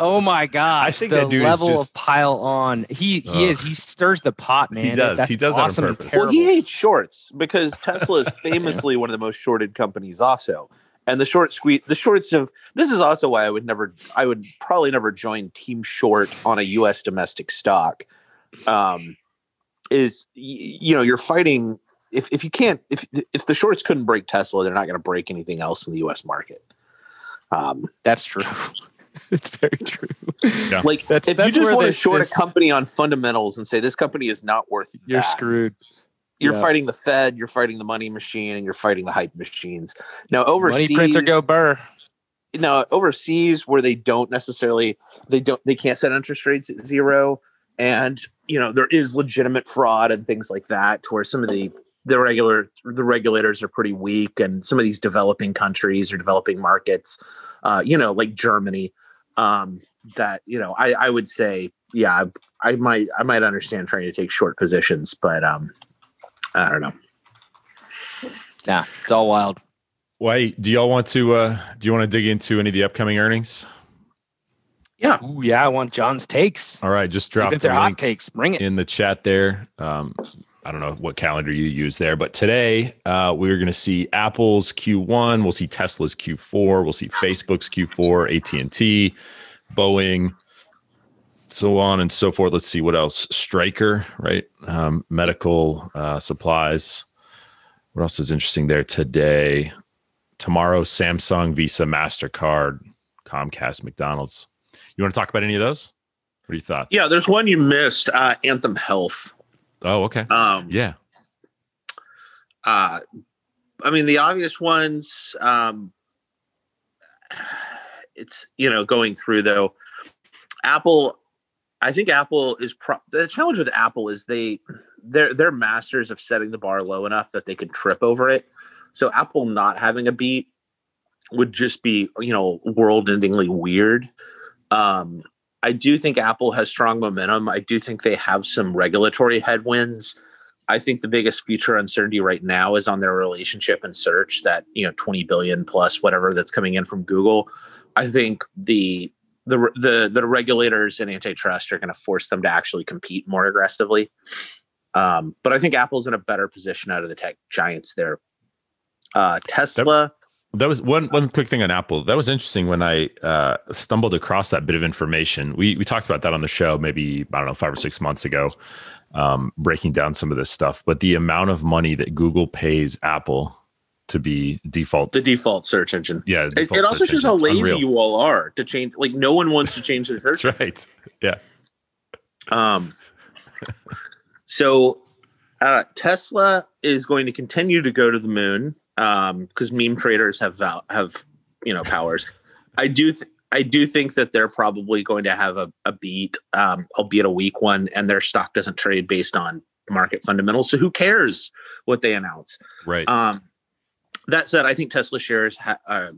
Oh my gosh. I think the that level just- of pile on. He he is he stirs the pot, man. He does. That's He does that on purpose. Well, he hates shorts because Tesla is famously one of the most shorted companies, also. And the short squeeze, the shorts of this is also why I would never, I would probably never join Team Short on a U.S. domestic stock. Um, is y- you know you're fighting if if you can't if if the shorts couldn't break Tesla, they're not going to break anything else in the U.S. market. Um, That's true. it's very true. Yeah. like That's- if that's you just want to short this- a company on fundamentals and say this company is not worth You're that, screwed. you're Yeah. fighting the Fed, you're fighting the money machine, and you're fighting the hype machines. Now overseas, Money printer go burr. now overseas where they don't necessarily they don't they can't set interest rates at zero, and you know there is legitimate fraud and things like that. To where some of the the regular the regulators are pretty weak, and some of these developing countries or developing markets, uh, you know, like Germany, um, that you know I I would say yeah I, I might I might understand trying to take short positions, but um I don't know. yeah it's all wild. Why do y'all want to? uh Do you want to dig into any of the upcoming earnings? Ooh, yeah, I want John's takes. All right, just drop if the they're hot link takes, bring it. in the chat there. Um, I don't know what calendar you use there, but today uh, we're going to see Apple's Q1. We'll see Tesla's Q4. We'll see Facebook's Q4, AT and T, Boeing, so on and so forth. Let's see what else. Stryker, right? Um, medical uh, supplies. What else is interesting there today? Tomorrow, Samsung, Visa, Mastercard, Comcast, McDonald's. You want to talk about any of those? What are your thoughts? Yeah, there's one you missed, uh, Anthem Health. Oh, okay. Um, Yeah. uh, I mean, the obvious ones. Um, it's you know going through though. Apple, I think Apple is pro- the challenge with Apple is they they're they're masters of setting the bar low enough that they can trip over it. So Apple not having a beat would just be you know world-endingly weird. Um, I do think Apple has strong momentum. I do think they have some regulatory headwinds. I think the biggest future uncertainty right now is on their relationship and search that you know 20 billion plus whatever that's coming in from Google. I think the the the the regulators and antitrust are going to force them to actually compete more aggressively. Um, but I think Apple's in a better position out of the tech giants there. Uh, Tesla. That was one one quick thing on Apple. That was interesting when I uh, stumbled across that bit of information. We we talked about that on the show maybe I don't know five or six months ago, um, breaking down some of this stuff. But the amount of money that Google pays Apple to be default, the default search engine. yeah, It, it also shows how engine. Lazy unreal. you all are to change. Like no one wants to change their search. That's right. Yeah, Um, so uh, Tesla is going to continue to go to the moon because meme traders have val- have you know powers. I do th- I do think that they're probably going to have a, a beat, um, albeit a weak one, and their stock doesn't trade based on market fundamentals. So who cares what they announce? right. Um, that said, I think Tesla shares, ha- uh,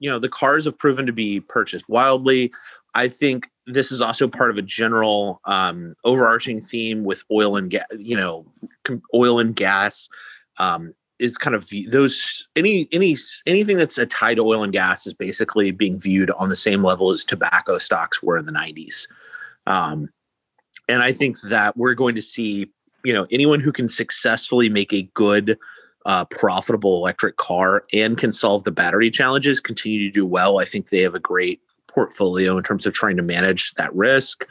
you know, the cars have proven to be purchased wildly. I think this is also part of a general um, overarching theme with oil and gas. You know, com- oil and gas um, is kind of those any any anything that's a tied to oil and gas is basically being viewed on the same level as tobacco stocks were in the '90s. Um, and I think that we're going to see, you know, anyone who can successfully make a good uh, profitable electric car and can solve the battery challenges continue to do well. I think they have a great portfolio in terms of trying to manage that risk.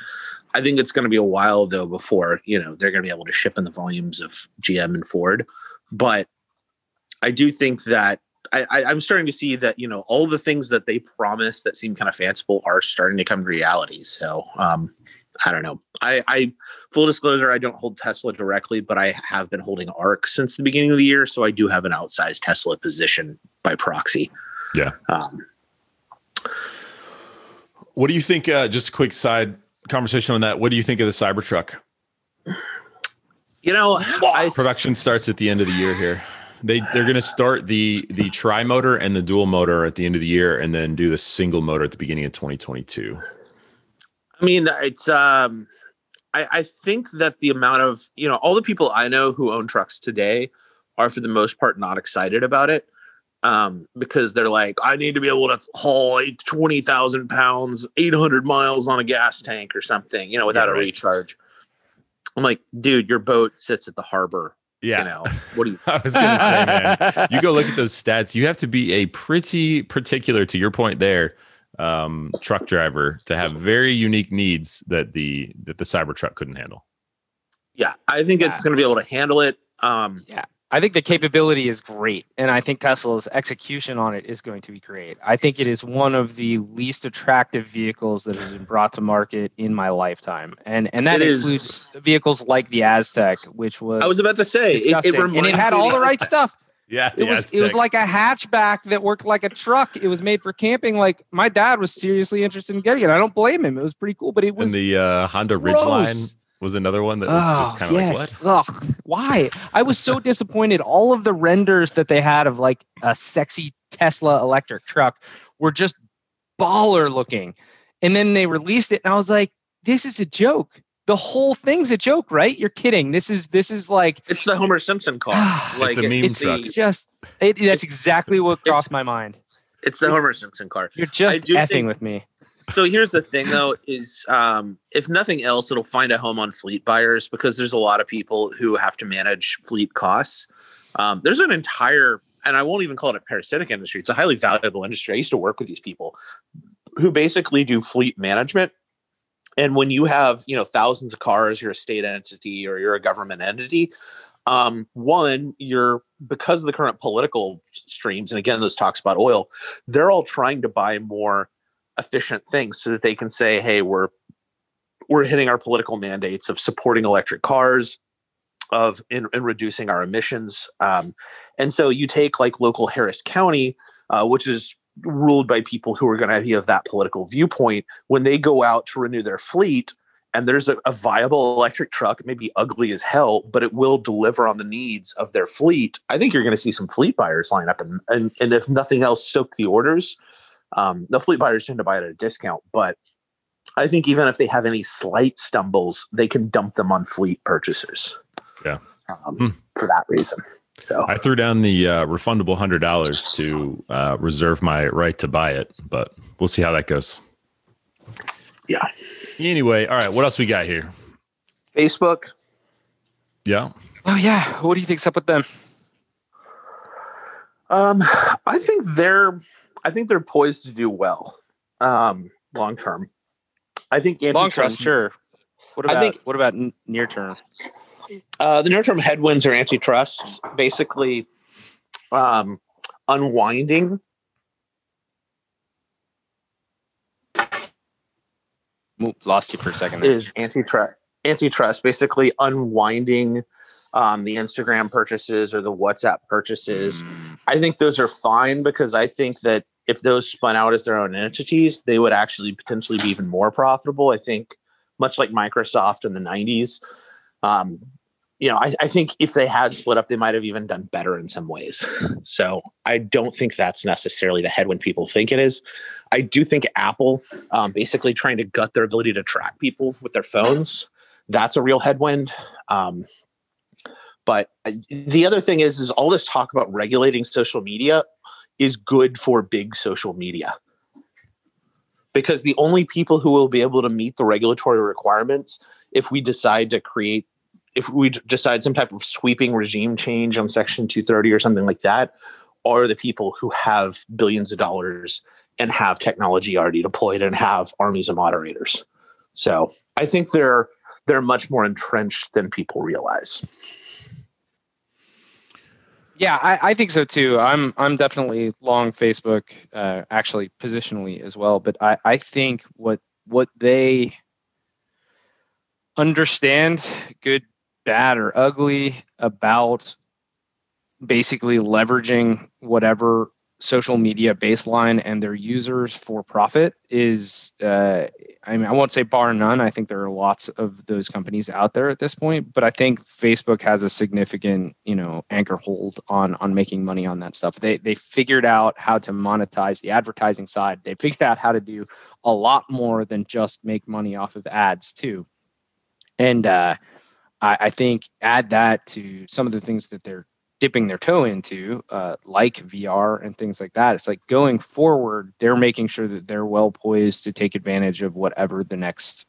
I think it's going to be a while though before you know they're going to be able to ship in the volumes of GM and Ford, but I do think that I, I, I'm starting to see that you know all the things that they promised that seem kind of fanciful are starting to come to reality. So um, I don't know. I, I full disclosure, I don't hold Tesla directly, but I have been holding ARK since the beginning of the year, so I do have an outsized Tesla position by proxy. Yeah. Um, What do you think? Uh, just a quick side conversation on that. What do you think of the Cybertruck? you know, I Production starts at the end of the year here. They they're going to start the the tri motor and the dual motor at the end of the year, and then do the single motor at the beginning of 2022. I mean, it's um, I, I think that the amount of you know all the people I know who own trucks today are for the most part not excited about it um, because they're like, I need to be able to haul a twenty thousand pounds, eight hundred miles on a gas tank or something, you know, without Yeah, a recharge. I'm like, dude, your boat sits at the harbor. Yeah, You know, what do you? I was going to say, man. you go look at those stats, you have to be a pretty particular, to your point there, um, truck driver to have very unique needs that the that the Cybertruck couldn't handle. Yeah, I think Yeah. it's going to be able to handle it. Um, I think the capability is great, and I think Tesla's execution on it is going to be great. I think it is one of the least attractive vehicles that has been brought to market in my lifetime, and and that It is- includes vehicles like the Aztek, which was, I was about to say, it, disgusting, it and it had all the right stuff. Yeah, It was it was like a hatchback that worked like a truck. It was made for camping. Like my dad was seriously interested in getting it. I don't blame him. It was pretty cool, but it and was the uh, Honda Ridgeline gross. Was another one that was just Oh, kind of yes. like what? Ugh, why? I was so disappointed. All of the renders that they had of like a sexy Tesla electric truck were just baller looking. And then they released it and I was like, this is a joke. The whole thing's a joke, right? You're kidding. This is this is like It's the Homer Simpson car. Ah, it's like a meme it's truck. just it, that's exactly what crossed my mind. It's the Homer Simpson car. You're just do effing think- with me. So here's the thing, though, is um, if nothing else, it'll find a home on fleet buyers because there's a lot of people who have to manage fleet costs. Um, there's an entire, and I won't even call it a parasitic industry. It's a highly valuable industry. I used to work with these people who basically do fleet management. And when you have, you know, thousands of cars, you're a state entity or you're a government entity. Um, one, you're because of the current political streams, and again, those talks about oil, they're all trying to buy more efficient things so that they can say, hey, we're we're hitting our political mandates of supporting electric cars, of in, in reducing our emissions. Um, and so you take like local Harris County, uh, which is ruled by people who are going to be of that political viewpoint, when they go out to renew their fleet and there's a, a viable electric truck, it may be ugly as hell, but it will deliver on the needs of their fleet. I think you're going to see some fleet buyers line up, and and, and if nothing else, soak the orders. Um, the fleet buyers tend to buy it at a discount, but I think even if they have any slight stumbles, they can dump them on fleet purchasers. Yeah. Um, Hmm. For that reason. So I threw down the uh, refundable hundred dollars to uh, reserve my right to buy it, but we'll see how that goes. Yeah. Anyway, all right. What else we got here? Facebook, Yeah. Oh yeah. What do you think's up with them? Um, I think they're I think they're poised to do well, um, long term. I think Long term, antitrust- sure. What I about think- what about near term? Uh, the near term headwinds are antitrust, basically um, unwinding. Oop, Lost you for a second. there. Is antitrust antitrust basically unwinding um, the Instagram purchases or the WhatsApp purchases? Mm, I think those are fine because I think that if those spun out as their own entities, they would actually potentially be even more profitable. I think, much like Microsoft in the 90s, um, you know, I, I think if they had split up, they might have even done better in some ways. So I don't think that's necessarily the headwind people think it is. I do think Apple um, basically trying to gut their ability to track people with their phones. That's a real headwind. Um, but uh, the other thing is, is all this talk about regulating social media is good for big social media. Because the only people who will be able to meet the regulatory requirements if we decide to create if we decide some type of sweeping regime change on section 230 or something like that are the people who have billions of dollars and have technology already deployed and have armies of moderators. So i think they're they're much more entrenched than people realize Yeah, I, I think so too. I'm I'm definitely long Facebook, uh, actually positionally as well. But I, I think what what they understand, good, bad, or ugly, about basically leveraging whatever social media baseline and their users for profit is uh, I mean I won't say bar none. I think there are lots of those companies out there at this point, but I think Facebook has a significant, you know, anchor hold on on making money on that stuff. They they figured out how to monetize the advertising side. They figured out how to do a lot more than just make money off of ads too. And uh, I, I think add that to some of the things that they're dipping their toe into, uh, like VR and things like that. It's like going forward, they're making sure that they're well poised to take advantage of whatever the next,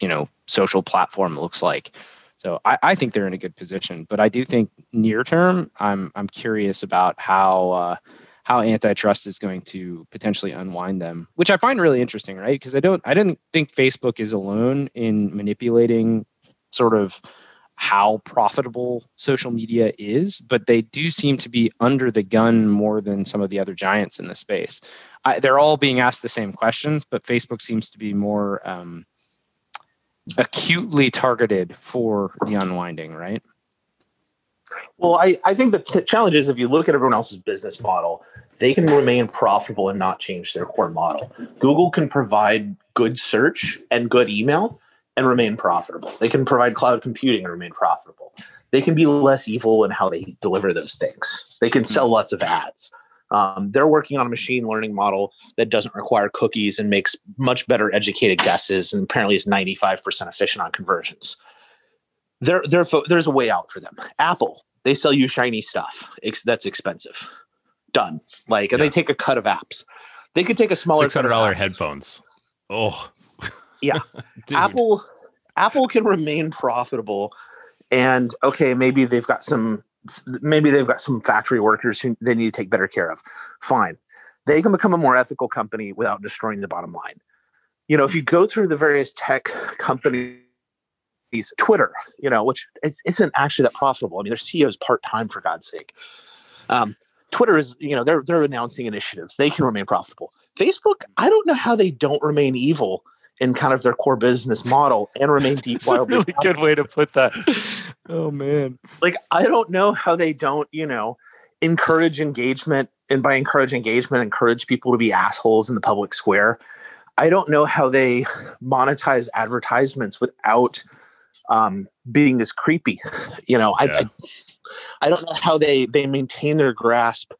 you know, social platform looks like. So I, I think they're in a good position, but I do think near term, I'm I'm curious about how uh, how antitrust is going to potentially unwind them, which I find really interesting, right? Because I don't I didn't think Facebook is alone in manipulating sort of how profitable social media is, but they do seem to be under the gun more than some of the other giants in the space. I, they're all being asked the same questions, but Facebook seems to be more um, acutely targeted for the unwinding, right? Well, I, I think the t- challenge is if you look at everyone else's business model, they can remain profitable and not change their core model. Google can provide good search and good email and remain profitable. They can provide cloud computing and remain profitable. They can be less evil in how they deliver those things. They can sell lots of ads. Um, they're working on a machine learning model that doesn't require cookies and makes much better educated guesses and apparently is 95% efficient on conversions. There, there, there's a way out for them. Apple, they sell you shiny stuff. It's, that's expensive. Done. Like, and Yeah. they take a cut of apps. They could take a smaller Six hundred dollar cut of apps. headphones. Oh, Yeah. Apple Apple can remain profitable and okay, maybe they've got some maybe they've got some factory workers who they need to take better care of. Fine. They can become a more ethical company without destroying the bottom line. You know, if you go through the various tech companies, Twitter, you know, which is, isn't actually that profitable. I mean, their CEO is part time for God's sake. Um, Twitter is, you know, they're they're announcing initiatives. They can remain profitable. Facebook, I don't know how they don't remain evil in kind of their core business model and remain deep That's a wildly really good way to put that. Oh man. like I don't know how they don't, you know, encourage engagement and by encourage engagement, encourage people to be assholes in the public square. I don't know how they monetize advertisements without um, being this creepy. You know, I, Yeah. I I don't know how they they maintain their grasp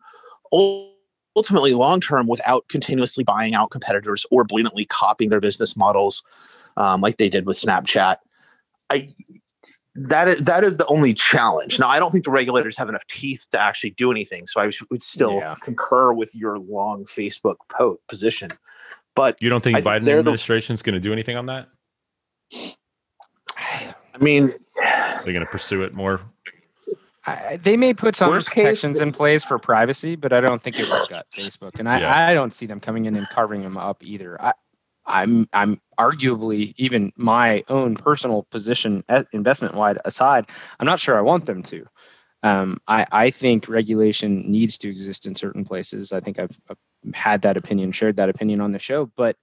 ul- ultimately long term without continuously buying out competitors or blatantly copying their business models, um, like they did with Snapchat. I that is that is the only challenge. Now, I don't think the regulators have enough teeth to actually do anything. So I would still Yeah. concur with your long Facebook po- position. But You don't think I Biden they're the- administration is going to do anything on that? I mean, They're going to pursue it more. I, they may put some Worst case- protections in place for privacy, but I don't think it will gut Facebook, and I, Yeah. I don't see them coming in and carving them up either. I, I'm I'm arguably even my own personal position, investment wide aside, I'm not sure I want them to. Um, I I think regulation needs to exist in certain places. I think I've, I've had that opinion, shared that opinion on the show, but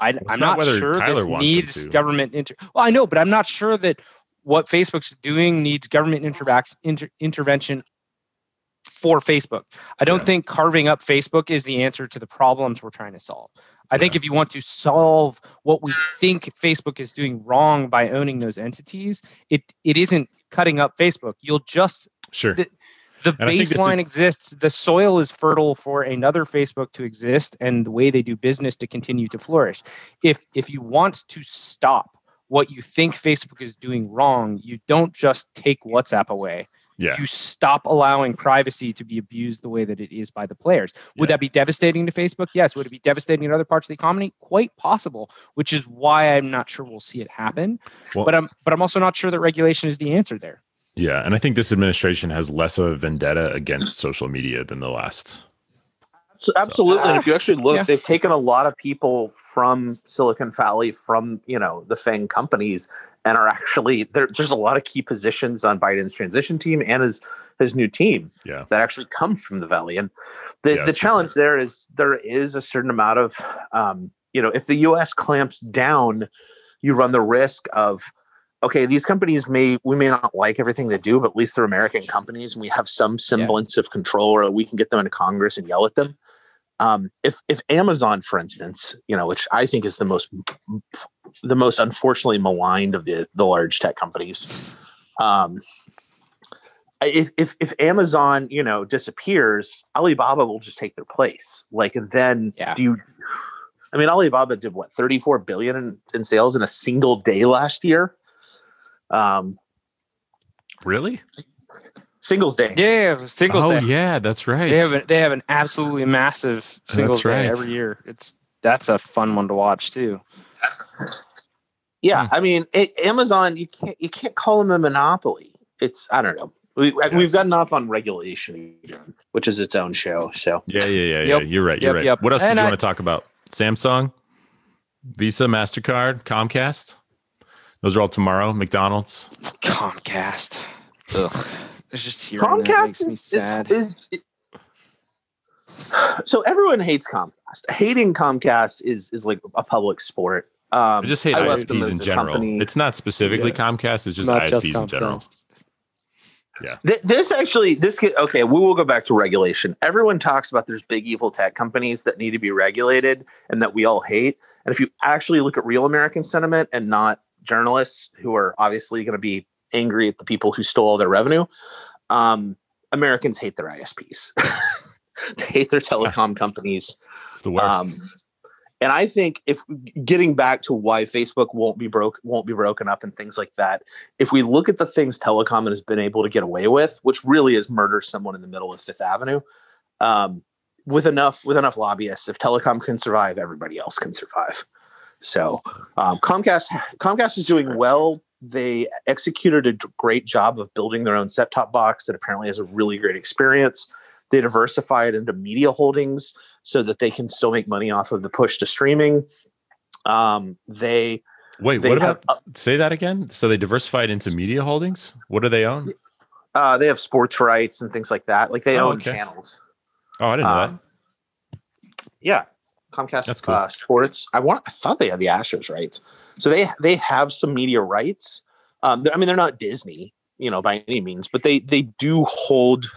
I, I'm not not, sure Tyler this needs government inter. Well, I know, but I'm not sure that what Facebook's doing needs government interact inter, intervention for Facebook. I don't Yeah. think carving up Facebook is the answer to the problems we're trying to solve. I think if you want to solve what we think Facebook is doing wrong by owning those entities, it it isn't cutting up Facebook. You'll just Sure. the- the And I think this is- baseline exists. The soil is fertile for another Facebook to exist and the way they do business to continue to flourish. If if you want to stop what you think Facebook is doing wrong, you don't just take WhatsApp away. Yeah. You stop allowing privacy to be abused the way that it is by the players. Would Yeah. that be devastating to Facebook? Yes. Would it be devastating in other parts of the economy? Quite possible, which is why I'm not sure we'll see it happen. Well- but I'm but I'm also not sure that regulation is the answer there. Yeah. And I think this administration has less of a vendetta against social media than the last. So absolutely. and if you actually look, Yeah. they've taken a lot of people from Silicon Valley, from you know the FANG companies, and are actually there. There's a lot of key positions on Biden's transition team and his his new team Yeah. that actually come from the Valley. And the Yeah, the that's for challenge there is there is a certain amount of um, you know if the U.S. clamps down, you run the risk of okay these companies may we may not like everything they do, but at least they're American companies and we have some semblance of control, or we can get them into Congress and yell at them um, if if Amazon, for instance, you know, which I think is the most the most unfortunately maligned of the the large tech companies, um, if if if Amazon, you know, disappears, Alibaba will just take their place. Like, and then Yeah. do you? I mean, Alibaba did what thirty four billion in, in sales in a single day last year. Um, Really? Singles day. Yeah, singles oh, day. yeah. That's right. They have a, they have an absolutely massive singles right. day every year. It's that's a fun one to watch too. Yeah, Hmm. I mean, it, Amazon, you can't you can't call them a monopoly. It's I don't know. We, We've gotten off on regulation, which is its own show. So Yeah, yeah, yeah, Yep. yeah. You're right. You're Yep, right. yep. What else And do you I- want to talk about? Samsung, Visa, Mastercard, Comcast. Those are all tomorrow. McDonald's. Comcast. Ugh. It's just hearing that Comcast makes me is, sad. is, is- so everyone hates Comcast. Hating Comcast is is like a public sport. Um, I just hate love them ISPs in general. company. It's not specifically Yeah. Comcast. It's just Not ISPs just in general. Yeah. Th- this actually this get okay we will go back to regulation everyone talks about there's big evil tech companies that need to be regulated and that we all hate and if you actually look at real american sentiment and not journalists who are obviously going to be angry at the people who stole all their revenue um, americans hate their isps they hate their telecom companies It's the worst. um, and I think if getting back to why Facebook won't be broke, won't be broken up, and things like that, if we look at the things Telecom has been able to get away with, which really is murder someone in the middle of Fifth Avenue, um, with enough with enough lobbyists, if Telecom can survive, everybody else can survive. So um, Comcast Comcast is doing well. They executed a great job of building their own set top box that apparently has a really great experience. They diversified into media holdings so that they can still make money off of the push to streaming. Um, they Wait, they what have, about? Say that again. So they diversified into media holdings. What do they own? uh, they have sports rights and things like that. Like they Oh, own okay. channels. Oh, I didn't know Um, Yeah, Comcast That's cool. uh, Sports. I want. I thought they had the Astros rights, so they they have some media rights. Um, I mean, they're not Disney, you know, by any means, but they they do hold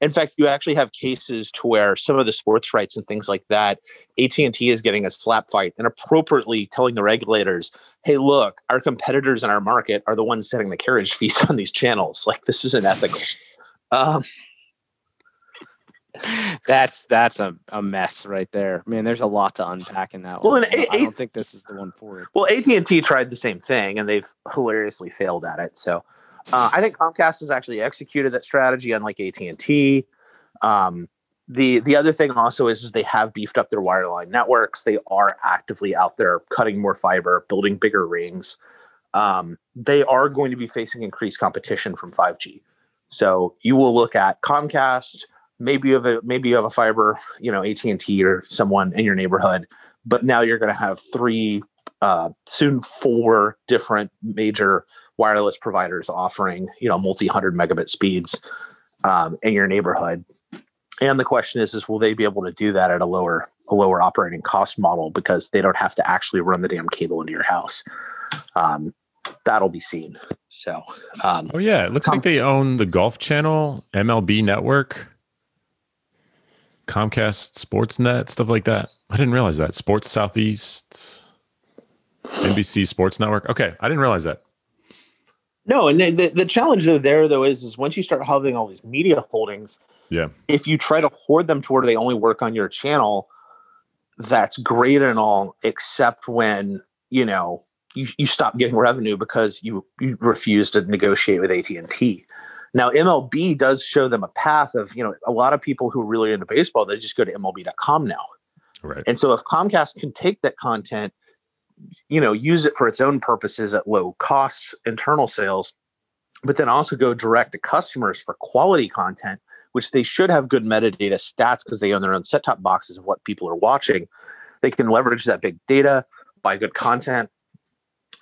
In fact, you actually have cases to where some of the sports rights and things like that, AT&T is getting a slap fight and appropriately telling the regulators, "Hey, look, our competitors in our market are the ones setting the carriage fees on these channels. Like this isn't ethical." Um, that's that's a, a mess right there. Man, there's a lot to unpack in that Well, one. I don't- don't think this is the one for it. Well, AT and T tried the same thing, and they've hilariously failed at it. So, uh, I think Comcast has actually executed that strategy, unlike AT and T. Um, the the other thing also is, is they have beefed up their wireline networks. They are actively out there cutting more fiber, building bigger rings. Um, they are going to be facing increased competition from 5G. So you will look at Comcast. Maybe you have a maybe you have a fiber, you know, AT and T or someone in your neighborhood, but now you're going to have three uh, soon four different major wireless providers offering you know multi hundred megabit speeds um, in your neighborhood. And the question is, is will they be able to do that at a lower a lower operating cost model because they don't have to actually run the damn cable into your house? Um, that'll be seen. So um, Oh yeah, it looks like they own the Golf Channel, MLB Network, Comcast Sportsnet, stuff like that. I didn't realize that. Sports Southeast, NBC Sports Network. Okay, I didn't realize that. No, and the, the, challenge there though is is once you start having all these media holdings, Yeah. if you try to hoard them to where they only work on your channel, that's great and all, except when you know you, you stop getting revenue because you you refuse to negotiate with AT and T. Now MLB does show them a path of you know a lot of people who are really into baseball they just go to MLB.com now. Right. And so if Comcast can take that content, you know, use it for its own purposes at low costs, internal sales, but then also go direct to customers for quality content, which they should have good metadata stats because they own their own set top boxes of what people are watching. They can leverage that big data, buy good content,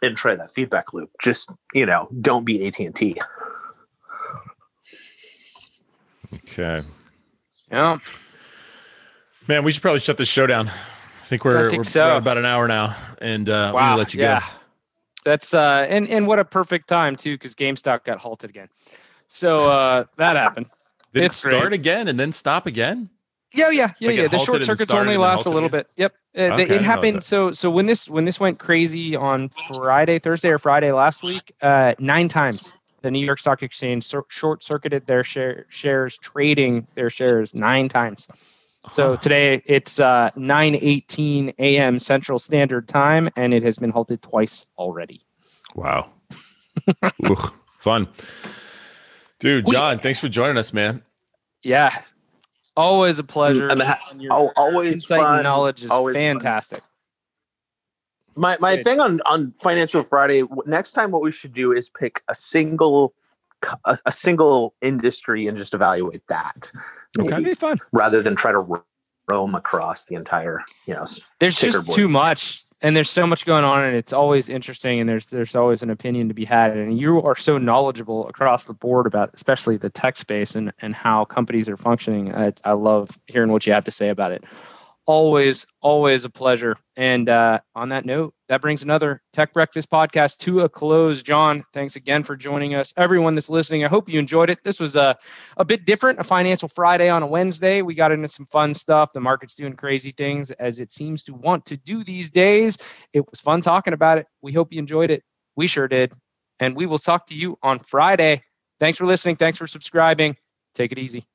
and try that feedback loop. Just you know, don't be AT and T. Okay. Yeah. Man, we should probably shut this show down. I think we're, I think we're, so. we're about an hour now, and uh, wow. gonna let you yeah. go. That's uh and and what a perfect time too because GameStop got halted again. So uh that happened. Did It's it start great. again and then stop again? Yeah, yeah, yeah, Like yeah. The short circuits only last a little again? bit. Yep, Uh, Okay, it happened. So, so when this when this went crazy on Friday, Thursday, or Friday last week, uh, nine times the New York Stock Exchange sur- short circuited their share, shares, trading their shares nine times. So today it's uh, 9:18 a.m. Central Standard Time, and it has been halted twice already. Wow. Oof, fun. Dude, We- John, thanks for joining us, man. Yeah, always a pleasure. And ha- your al- always insight fun, and knowledge is always fun. Fantastic. My my thing on on Financial Friday. Next time, what we should do is pick a single a, a single industry and just evaluate that, Okay. It'd be fun. rather than try to roam across the entire. You know, there's just checkerboard. too much and there's so much going on and it's always interesting and there's there's always an opinion to be had and you are so knowledgeable across the board about especially the tech space and and how companies are functioning i, I love hearing what you have to say about it always always a pleasure. And uh, on that note that brings another tech breakfast podcast to a close. John thanks again for joining us. Everyone that's listening i hope you enjoyed it. This was a, a bit different a financial friday on a wednesday. We got into some fun stuff. The market's doing crazy things as it seems to want to do these days. It was fun talking about it. We hope you enjoyed it. We sure did. And we will talk to you on friday. Thanks for listening. Thanks for subscribing. Take it easy